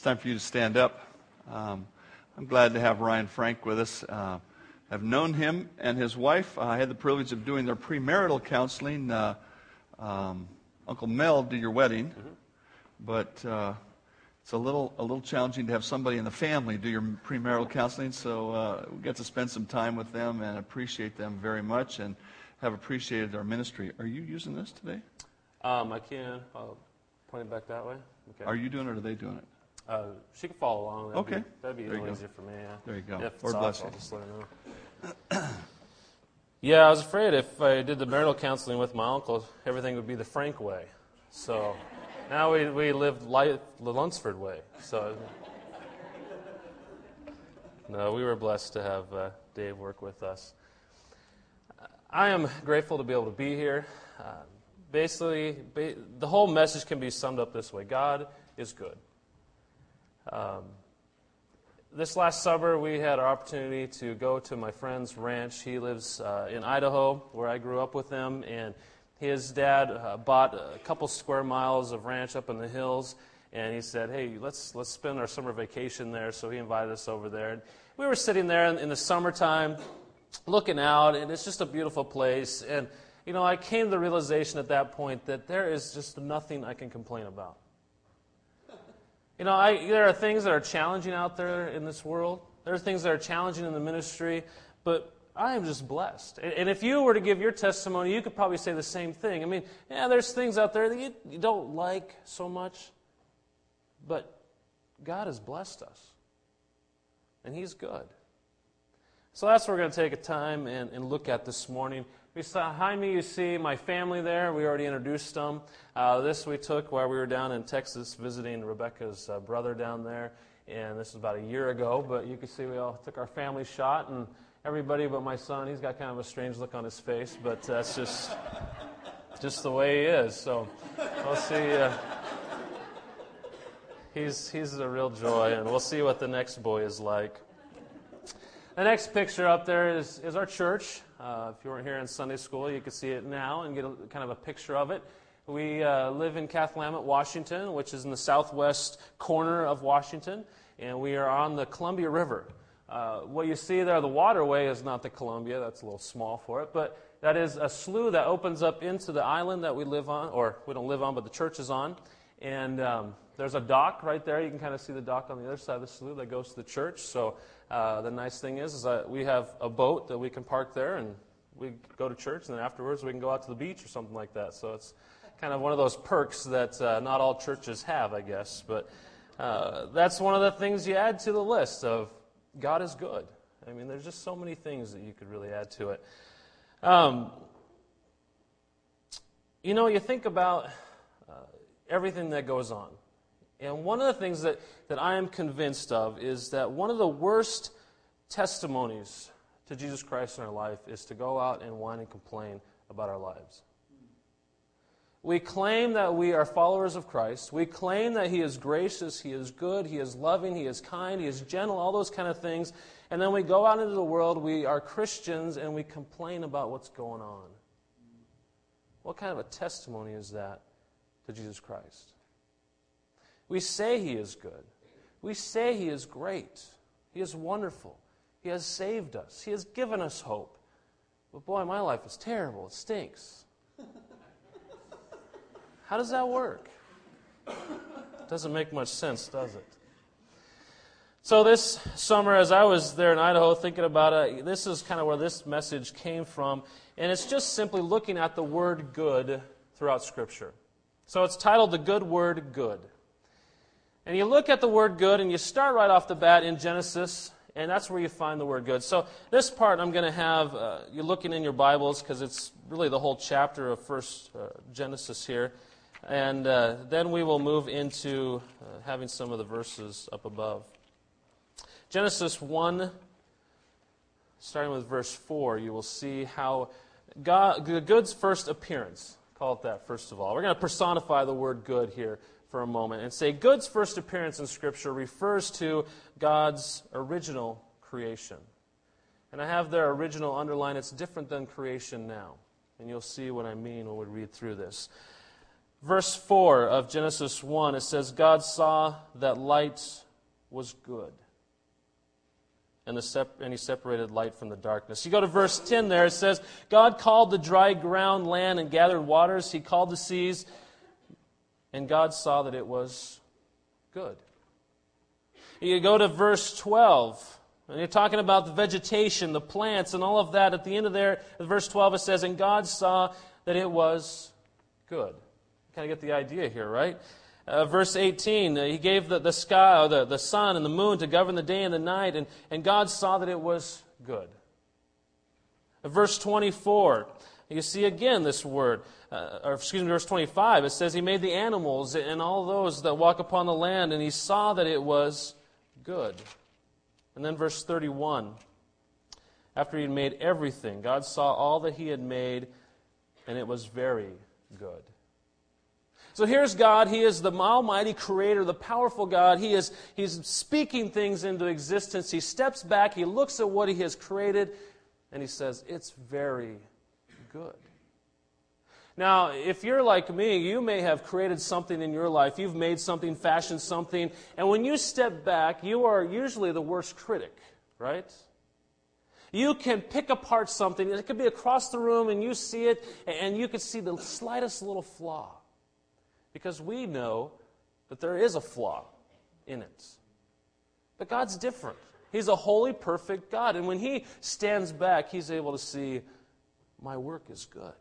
It's time for you to stand up. Um, I'm glad to have Ryan Frank with us. Uh, I've known him and his wife. I had the privilege of doing their premarital counseling. Uh, um, Uncle Mel did your wedding, mm-hmm. but uh, it's a little a little challenging to have somebody in the family do your premarital counseling. So uh, we get to spend some time with them and appreciate them very much, and have appreciated their ministry. Are you using this today? Um, I can. I'll point it back that way. Okay. Are you doing it or are they doing it? Uh, she can follow along. That'd okay. Be, that'd be a little easier for me. Yeah. There you go. If Lord bless off, you. yeah, I was afraid if I did the marital counseling with my uncle, everything would be the Frank way. So now we, we live life the Lunsford way. So no, we were blessed to have uh, Dave work with us. I am grateful to be able to be here. Uh, basically, ba- the whole message can be summed up this way God is good. Um, this last summer, we had our opportunity to go to my friend's ranch. He lives uh, in Idaho, where I grew up with him, and his dad uh, bought a couple square miles of ranch up in the hills, and he said, "Hey, let's let's spend our summer vacation there." So he invited us over there. And we were sitting there in, in the summertime, looking out, and it's just a beautiful place. And you know, I came to the realization at that point that there is just nothing I can complain about. You know, I, there are things that are challenging out there in this world. There are things that are challenging in the ministry, but I am just blessed. And if you were to give your testimony, you could probably say the same thing. I mean, yeah, there's things out there that you, you don't like so much, but God has blessed us, and He's good. So that's what we're going to take a time and, and look at this morning. Behind me, you see my family there. We already introduced them. Uh, this we took while we were down in Texas visiting Rebecca's uh, brother down there. And this was about a year ago. But you can see we all took our family shot. And everybody but my son, he's got kind of a strange look on his face. But that's just, just the way he is. So we'll see. Uh, he's, he's a real joy. And we'll see what the next boy is like. The next picture up there is, is our church. Uh, if you weren't here in Sunday school, you can see it now and get a, kind of a picture of it. We uh, live in Cathlamet, Washington, which is in the southwest corner of Washington, and we are on the Columbia River. Uh, what you see there, the waterway is not the Columbia, that's a little small for it, but that is a slough that opens up into the island that we live on, or we don't live on, but the church is on. And um, there's a dock right there. You can kind of see the dock on the other side of the slough that goes to the church. So uh, the nice thing is, is that we have a boat that we can park there and we go to church, and then afterwards we can go out to the beach or something like that. So it's kind of one of those perks that uh, not all churches have, I guess. But uh, that's one of the things you add to the list of God is good. I mean, there's just so many things that you could really add to it. Um, you know, you think about uh, everything that goes on. And one of the things that, that I am convinced of is that one of the worst testimonies to Jesus Christ in our life is to go out and whine and complain about our lives. We claim that we are followers of Christ. We claim that He is gracious, He is good, He is loving, He is kind, He is gentle, all those kind of things. And then we go out into the world, we are Christians, and we complain about what's going on. What kind of a testimony is that to Jesus Christ? We say He is good. We say He is great. He is wonderful. He has saved us. He has given us hope. But boy, my life is terrible. It stinks. How does that work? Doesn't make much sense, does it? So, this summer, as I was there in Idaho thinking about it, this is kind of where this message came from. And it's just simply looking at the word good throughout Scripture. So, it's titled The Good Word Good. And you look at the word good and you start right off the bat in Genesis, and that's where you find the word good. So, this part I'm going to have, uh, you're looking in your Bibles because it's really the whole chapter of first uh, Genesis here. And uh, then we will move into uh, having some of the verses up above. Genesis 1, starting with verse 4, you will see how God, the good's first appearance, call it that first of all. We're going to personify the word good here for a moment and say Good's first appearance in Scripture refers to God's original creation. And I have their original underline. It's different than creation now. And you'll see what I mean when we read through this. verse 4 of Genesis 1, it says, God saw that light was good. And, sep- and he separated light from the darkness. You go to verse 10 there, it says, God called the dry ground land and gathered waters. He called the seas, and God saw that it was good. You go to verse 12, and you're talking about the vegetation, the plants, and all of that. At the end of there, verse 12, it says, And God saw that it was good. Kind of get the idea here, right? Uh, verse 18, uh, he gave the, the sky, the, the sun and the moon to govern the day and the night, and, and God saw that it was good. Uh, verse 24, you see again this word, uh, or excuse me, verse 25, it says, He made the animals and all those that walk upon the land, and He saw that it was good. And then verse 31, after He had made everything, God saw all that He had made, and it was very good. So here's God. He is the almighty creator, the powerful God. He is he's speaking things into existence. He steps back, he looks at what he has created, and he says, It's very good. Now, if you're like me, you may have created something in your life. You've made something, fashioned something, and when you step back, you are usually the worst critic, right? You can pick apart something. It could be across the room, and you see it, and you can see the slightest little flaw. Because we know that there is a flaw in it. But God's different. He's a holy, perfect God. And when He stands back, He's able to see, my work is good.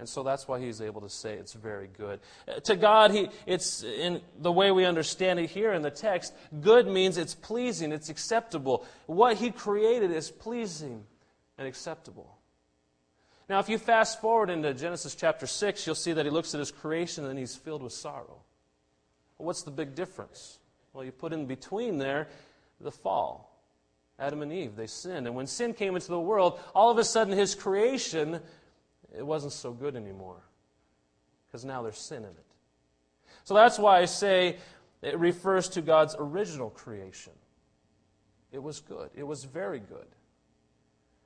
And so that's why he's able to say it's very good. Uh, to God, he, it's in the way we understand it here in the text, good means it's pleasing, it's acceptable. What he created is pleasing and acceptable. Now, if you fast forward into Genesis chapter 6, you'll see that he looks at his creation and he's filled with sorrow. Well, what's the big difference? Well, you put in between there the fall. Adam and Eve, they sinned. And when sin came into the world, all of a sudden his creation, it wasn't so good anymore. Because now there's sin in it. So that's why I say it refers to God's original creation. It was good. It was very good.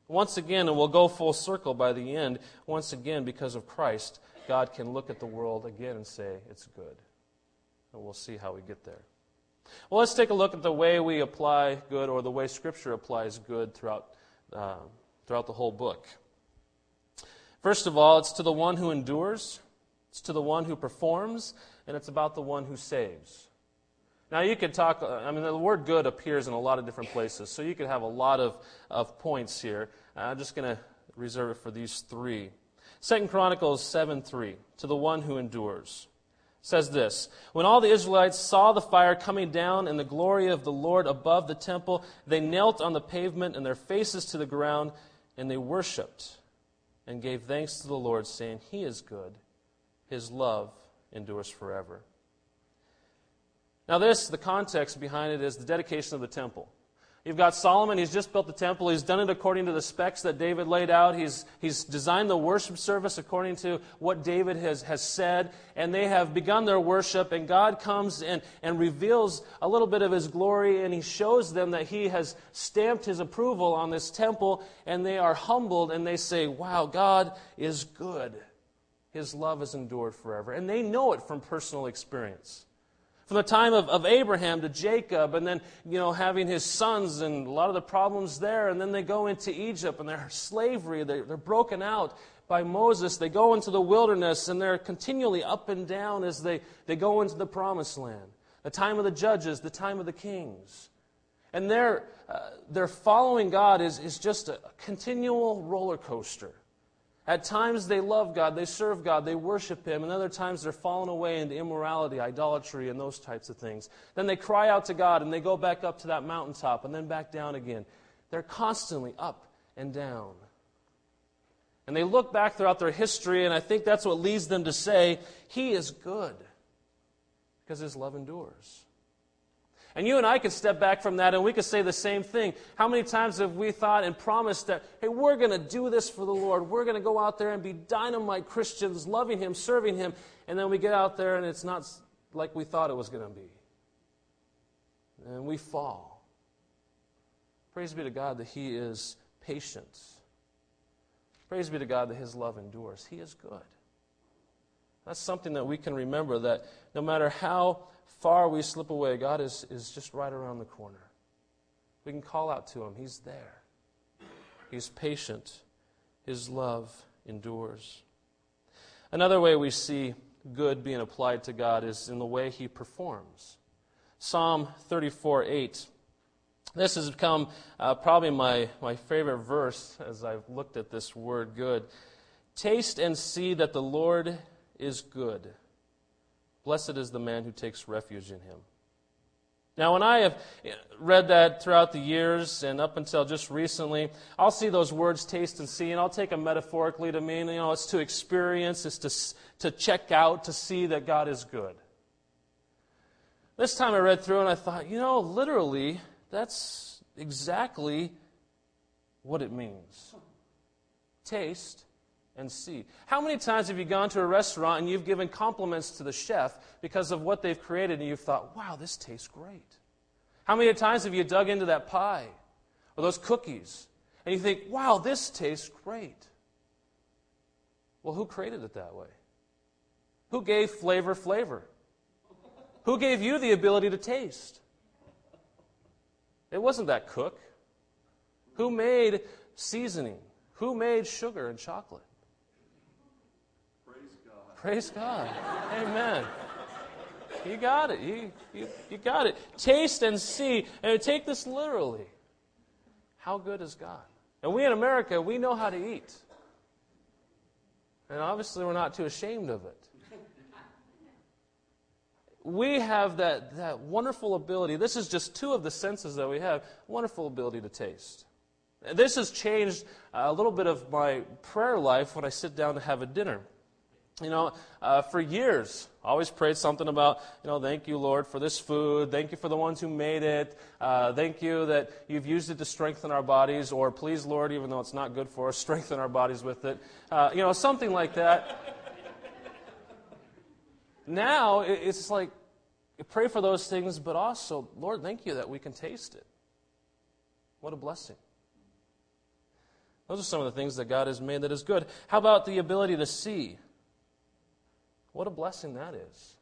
Once again, and we'll go full circle by the end, once again, because of Christ, God can look at the world again and say, it's good. And we'll see how we get there. Well, let's take a look at the way we apply good or the way Scripture applies good throughout, uh, throughout the whole book. First of all, it's to the one who endures, it's to the one who performs, and it's about the one who saves. Now, you could talk, uh, I mean, the word good appears in a lot of different places, so you could have a lot of, of points here. I'm just going to reserve it for these three. Second Chronicles 7 3, to the one who endures, says this When all the Israelites saw the fire coming down and the glory of the Lord above the temple, they knelt on the pavement and their faces to the ground, and they worshiped and gave thanks to the Lord, saying, He is good, His love endures forever. Now, this, the context behind it is the dedication of the temple. You've got Solomon, he's just built the temple. He's done it according to the specs that David laid out. He's, he's designed the worship service according to what David has, has said. And they have begun their worship, and God comes and, and reveals a little bit of his glory, and he shows them that he has stamped his approval on this temple, and they are humbled, and they say, Wow, God is good. His love is endured forever. And they know it from personal experience. From the time of, of Abraham to Jacob, and then, you know, having his sons and a lot of the problems there, and then they go into Egypt and they're slavery, they're, they're broken out by Moses. They go into the wilderness and they're continually up and down as they, they go into the promised land. The time of the judges, the time of the kings. And their, uh, their following God is, is just a continual roller coaster. At times they love God, they serve God, they worship Him, and other times they're fallen away into immorality, idolatry, and those types of things. Then they cry out to God and they go back up to that mountaintop and then back down again. They're constantly up and down. And they look back throughout their history, and I think that's what leads them to say, He is good, because His love endures. And you and I could step back from that and we could say the same thing. How many times have we thought and promised that, hey, we're going to do this for the Lord. We're going to go out there and be dynamite Christians, loving Him, serving Him. And then we get out there and it's not like we thought it was going to be. And we fall. Praise be to God that He is patient. Praise be to God that His love endures. He is good. That's something that we can remember that no matter how far we slip away, God is, is just right around the corner. We can call out to Him, He's there. He's patient, His love endures. Another way we see good being applied to God is in the way He performs. Psalm 34 8. This has become uh, probably my, my favorite verse as I've looked at this word good. Taste and see that the Lord is good. Blessed is the man who takes refuge in him. Now, when I have read that throughout the years and up until just recently, I'll see those words taste and see, and I'll take them metaphorically to mean, you know, it's to experience, it's to, to check out, to see that God is good. This time I read through and I thought, you know, literally, that's exactly what it means. Taste and see. How many times have you gone to a restaurant and you've given compliments to the chef because of what they've created and you've thought, wow, this tastes great? How many times have you dug into that pie or those cookies and you think, wow, this tastes great? Well, who created it that way? Who gave flavor flavor? Who gave you the ability to taste? It wasn't that cook. Who made seasoning? Who made sugar and chocolate? Praise God. Amen. You got it. You, you, you got it. Taste and see. And take this literally. How good is God? And we in America, we know how to eat. And obviously, we're not too ashamed of it. We have that, that wonderful ability. This is just two of the senses that we have wonderful ability to taste. This has changed a little bit of my prayer life when I sit down to have a dinner you know, uh, for years, always prayed something about, you know, thank you, Lord, for this food. Thank you for the ones who made it. Uh, thank you that you've used it to strengthen our bodies. Or please, Lord, even though it's not good for us, strengthen our bodies with it. Uh, you know, something like that. now, it's like, pray for those things, but also, Lord, thank you that we can taste it. What a blessing. Those are some of the things that God has made that is good. How about the ability to see? What a blessing that is.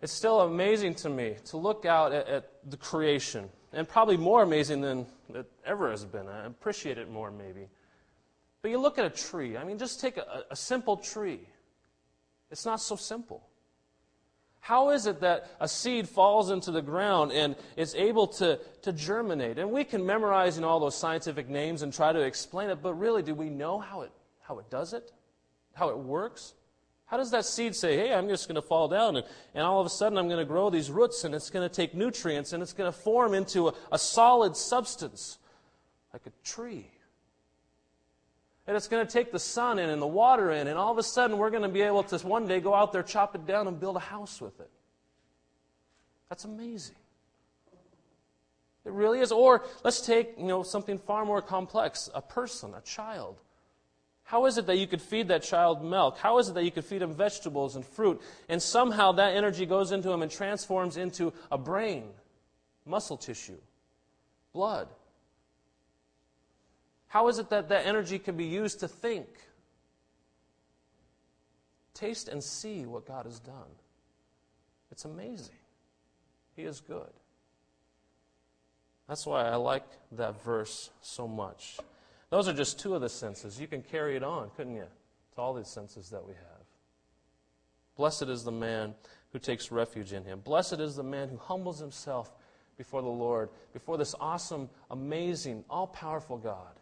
It's still amazing to me to look out at, at the creation, and probably more amazing than it ever has been. I appreciate it more, maybe. But you look at a tree. I mean, just take a, a simple tree. It's not so simple. How is it that a seed falls into the ground and is able to, to germinate? And we can memorize you know, all those scientific names and try to explain it, but really, do we know how it, how it does it? How it works? How does that seed say, hey, I'm just going to fall down and, and all of a sudden I'm going to grow these roots and it's going to take nutrients and it's going to form into a, a solid substance like a tree? And it's going to take the sun in and the water in, and all of a sudden we're going to be able to one day go out there, chop it down, and build a house with it. That's amazing. It really is. Or let's take you know, something far more complex a person, a child. How is it that you could feed that child milk? How is it that you could feed him vegetables and fruit? And somehow that energy goes into him and transforms into a brain, muscle tissue, blood. How is it that that energy can be used to think? Taste and see what God has done. It's amazing. He is good. That's why I like that verse so much. Those are just two of the senses. You can carry it on, couldn't you? To all these senses that we have. Blessed is the man who takes refuge in him. Blessed is the man who humbles himself before the Lord, before this awesome, amazing, all powerful God,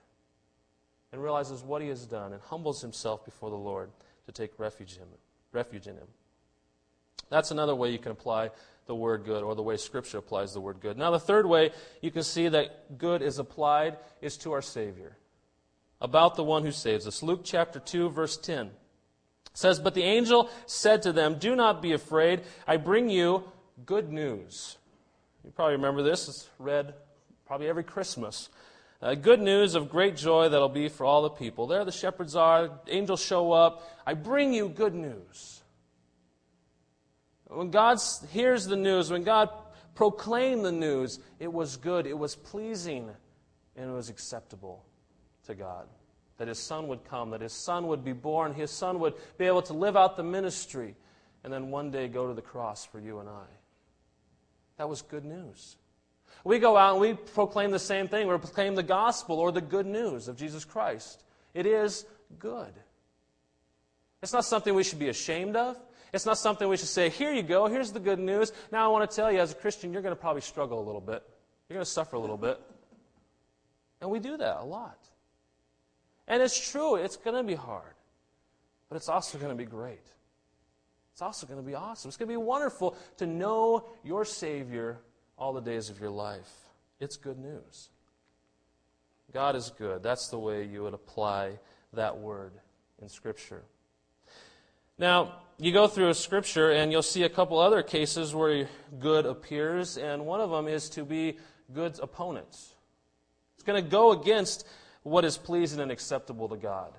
and realizes what he has done and humbles himself before the Lord to take refuge in him. Refuge in him. That's another way you can apply the word good, or the way Scripture applies the word good. Now, the third way you can see that good is applied is to our Savior about the one who saves us. Luke chapter 2, verse 10 says, But the angel said to them, Do not be afraid. I bring you good news. You probably remember this. It's read probably every Christmas. Uh, good news of great joy that'll be for all the people. There the shepherds are. Angels show up. I bring you good news. When God hears the news, when God proclaimed the news, it was good, it was pleasing, and it was acceptable to God. that his son would come, that his son would be born, his son would be able to live out the ministry, and then one day go to the cross for you and I. That was good news. We go out and we proclaim the same thing. We proclaim the gospel or the good news of Jesus Christ. It is good. It's not something we should be ashamed of. It's not something we should say, here you go, here's the good news. Now I want to tell you, as a Christian, you're going to probably struggle a little bit. You're going to suffer a little bit. And we do that a lot. And it's true, it's going to be hard. But it's also going to be great. It's also going to be awesome. It's going to be wonderful to know your Savior all the days of your life. It's good news. God is good. That's the way you would apply that word in Scripture. Now, you go through a Scripture and you'll see a couple other cases where good appears, and one of them is to be good's opponents. It's going to go against what is pleasing and acceptable to God.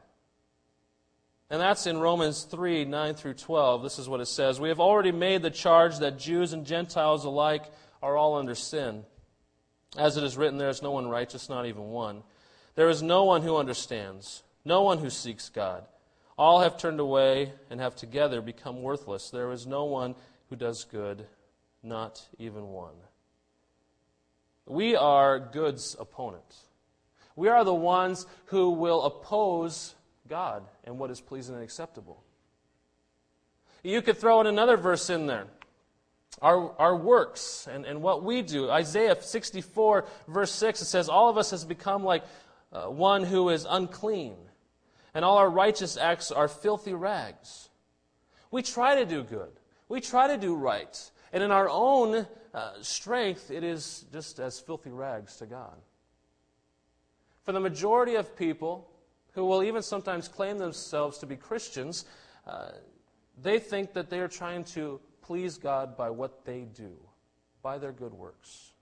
And that's in Romans 3 9 through 12. This is what it says We have already made the charge that Jews and Gentiles alike are all under sin. As it is written, there is no one righteous, not even one. There is no one who understands, no one who seeks God. All have turned away and have together become worthless. There is no one who does good, not even one. We are good's opponents. We are the ones who will oppose God and what is pleasing and acceptable. You could throw in another verse in there our, our works and, and what we do. Isaiah 64, verse 6, it says, All of us has become like uh, one who is unclean, and all our righteous acts are filthy rags. We try to do good, we try to do right, and in our own uh, strength, it is just as filthy rags to God. For the majority of people who will even sometimes claim themselves to be Christians, uh, they think that they are trying to please God by what they do, by their good works.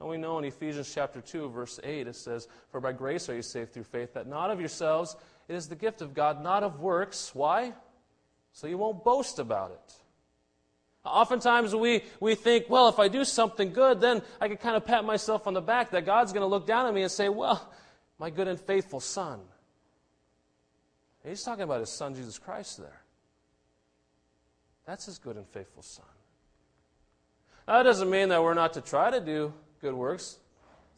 And we know in Ephesians chapter 2, verse 8, it says, For by grace are you saved through faith, that not of yourselves, it is the gift of God, not of works. Why? So you won't boast about it. Oftentimes we, we think, well, if I do something good, then I can kind of pat myself on the back that God's going to look down at me and say, well, my good and faithful son. he's talking about his son, Jesus Christ, there. That's his good and faithful Son. Now, That doesn't mean that we're not to try to do good works.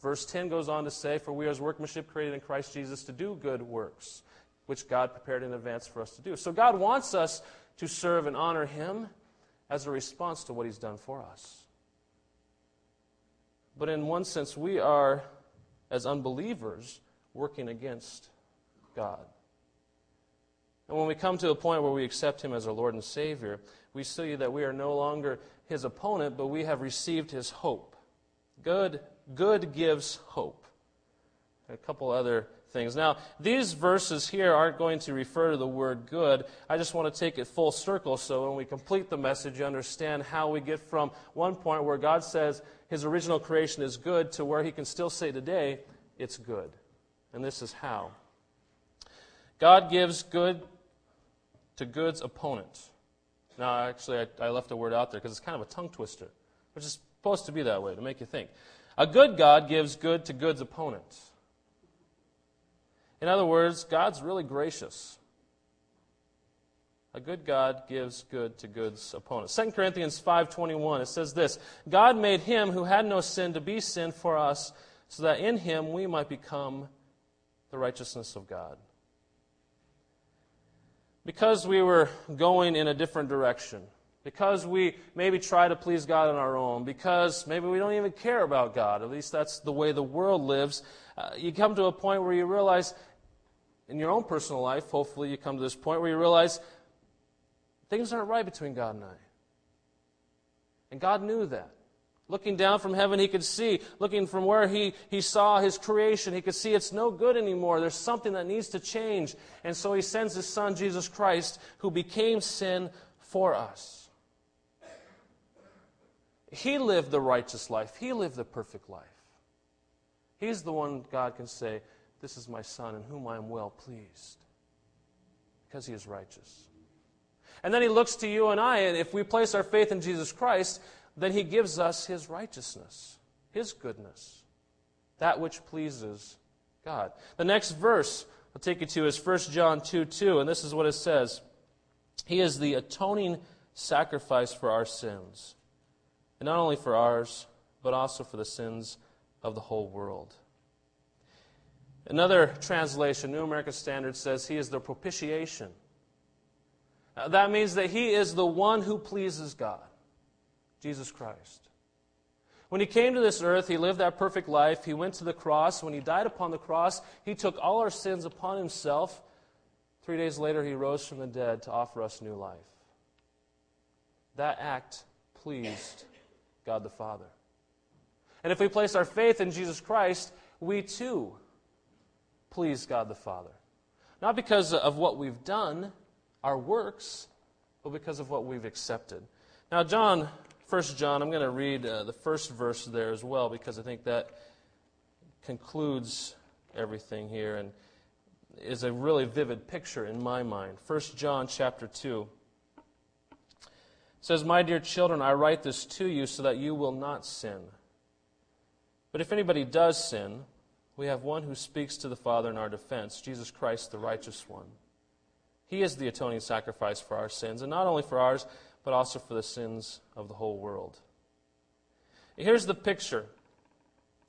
Verse 10 goes on to say, For we are his workmanship created in Christ Jesus to do good works, which God prepared in advance for us to do. So God wants us to serve and honor him as a response to what he's done for us. But in one sense, we are, as unbelievers, working against God. And when we come to a point where we accept him as our Lord and Savior, we see that we are no longer his opponent, but we have received his hope. Good, good gives hope. A couple other things. Now, these verses here aren't going to refer to the word good. I just want to take it full circle so when we complete the message, you understand how we get from one point where God says his original creation is good to where he can still say today, it's good. And this is how. God gives good to good's opponent. Now, actually, I, I left a word out there because it's kind of a tongue twister, which is supposed to be that way to make you think. A good God gives good to good's opponent. In other words, God's really gracious. A good God gives good to good's opponent. 2 Corinthians 5:21 it says this, God made him who had no sin to be sin for us so that in him we might become the righteousness of God because we were going in a different direction, because we maybe try to please God on our own, because maybe we don't even care about God, at least that's the way the world lives, uh, you come to a point where you realize, in your own personal life, hopefully you come to this point where you realize things aren't right between God and I. And God knew that. Looking down from heaven, he could see. Looking from where he, he saw his creation, he could see it's no good anymore. There's something that needs to change. And so he sends his son, Jesus Christ, who became sin for us. He lived the righteous life, he lived the perfect life. He's the one God can say, This is my son in whom I am well pleased, because he is righteous. And then he looks to you and I, and if we place our faith in Jesus Christ, then he gives us his righteousness, his goodness, that which pleases God. The next verse I'll take you to is 1 John 2 2, and this is what it says He is the atoning sacrifice for our sins, and not only for ours, but also for the sins of the whole world. Another translation, New American Standard, says He is the propitiation. Now, that means that He is the one who pleases God, Jesus Christ. When he came to this earth, he lived that perfect life. He went to the cross. When he died upon the cross, he took all our sins upon himself. Three days later, he rose from the dead to offer us new life. That act pleased God the Father. And if we place our faith in Jesus Christ, we too please God the Father. Not because of what we've done, our works, but because of what we've accepted. Now, John First John, I'm going to read uh, the first verse there as well because I think that concludes everything here and is a really vivid picture in my mind. First John chapter 2 says, My dear children, I write this to you so that you will not sin. But if anybody does sin, we have one who speaks to the Father in our defense, Jesus Christ, the righteous one. He is the atoning sacrifice for our sins, and not only for ours, but also for the sins of the whole world. Here's the picture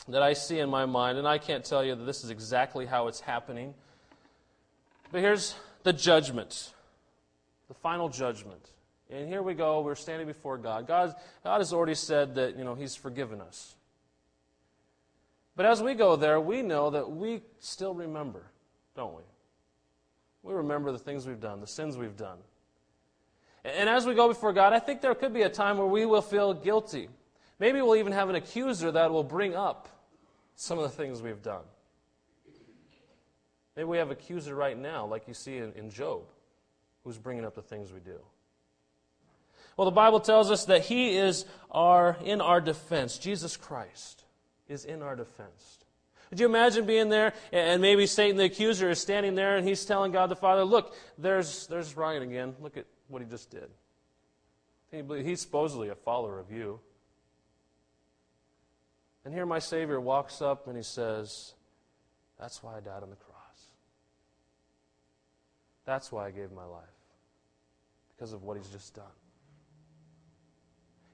that I see in my mind, and I can't tell you that this is exactly how it's happening. But here's the judgment, the final judgment. And here we go, we're standing before God. God, God has already said that, you know, He's forgiven us. But as we go there, we know that we still remember, don't we? We remember the things we've done, the sins we've done. And as we go before God, I think there could be a time where we will feel guilty. Maybe we'll even have an accuser that will bring up some of the things we've done. Maybe we have an accuser right now, like you see in, in Job, who's bringing up the things we do. Well, the Bible tells us that He is our, in our defense. Jesus Christ is in our defense. Would you imagine being there and maybe Satan the accuser is standing there and he's telling God the Father, Look, there's, there's Ryan again. Look at what he just did. He's supposedly a follower of you. And here my Savior walks up and he says, That's why I died on the cross. That's why I gave my life. Because of what he's just done.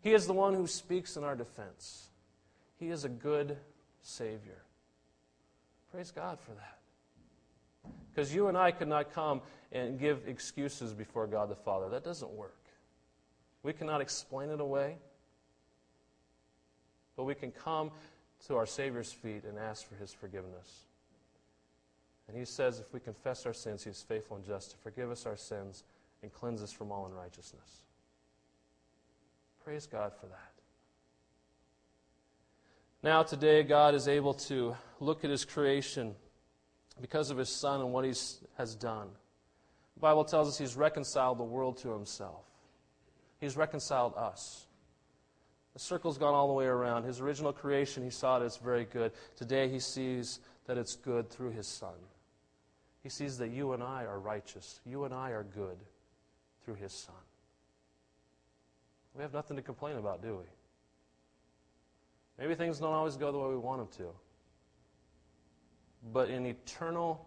He is the one who speaks in our defense. He is a good Savior. Praise God for that. Because you and I could not come and give excuses before God the Father. That doesn't work. We cannot explain it away, but we can come to our Savior's feet and ask for His forgiveness. And He says if we confess our sins, He is faithful and just to forgive us our sins and cleanse us from all unrighteousness. Praise God for that. Now, today, God is able to look at His creation because of his Son and what he has done. The Bible tells us he's reconciled the world to himself, he's reconciled us. The circle's gone all the way around. His original creation, he saw it as very good. Today, he sees that it's good through his Son. He sees that you and I are righteous. You and I are good through his Son. We have nothing to complain about, do we? Maybe things don't always go the way we want them to but in eternal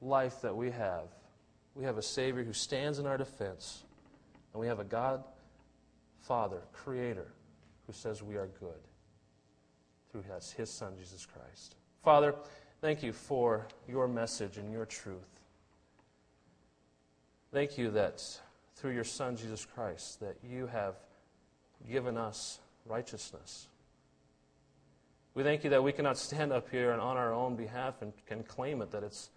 life that we have, we have a Savior who stands in our defense, and we have a God, Father, Creator, who says we are good through his, his Son, Jesus Christ. Father, thank you for your message and your truth. Thank you that through your Son, Jesus Christ, that you have given us righteousness. We thank you that we cannot stand up here and on our own behalf and can claim it that it's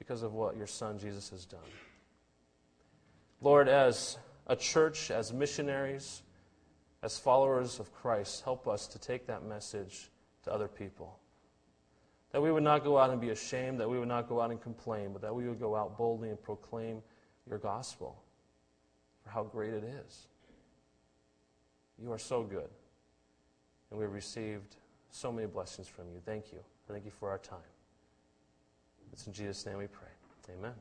because of what your Son Jesus has done. Lord, as a church, as missionaries, as followers of Christ, help us to take that message to other people. That we would not go out and be ashamed, that we would not go out and complain, but that we would go out boldly and proclaim your gospel for how great it is. You are so good. And we received so many blessings from you. Thank you. Thank you for our time. It's in Jesus' name we pray. Amen.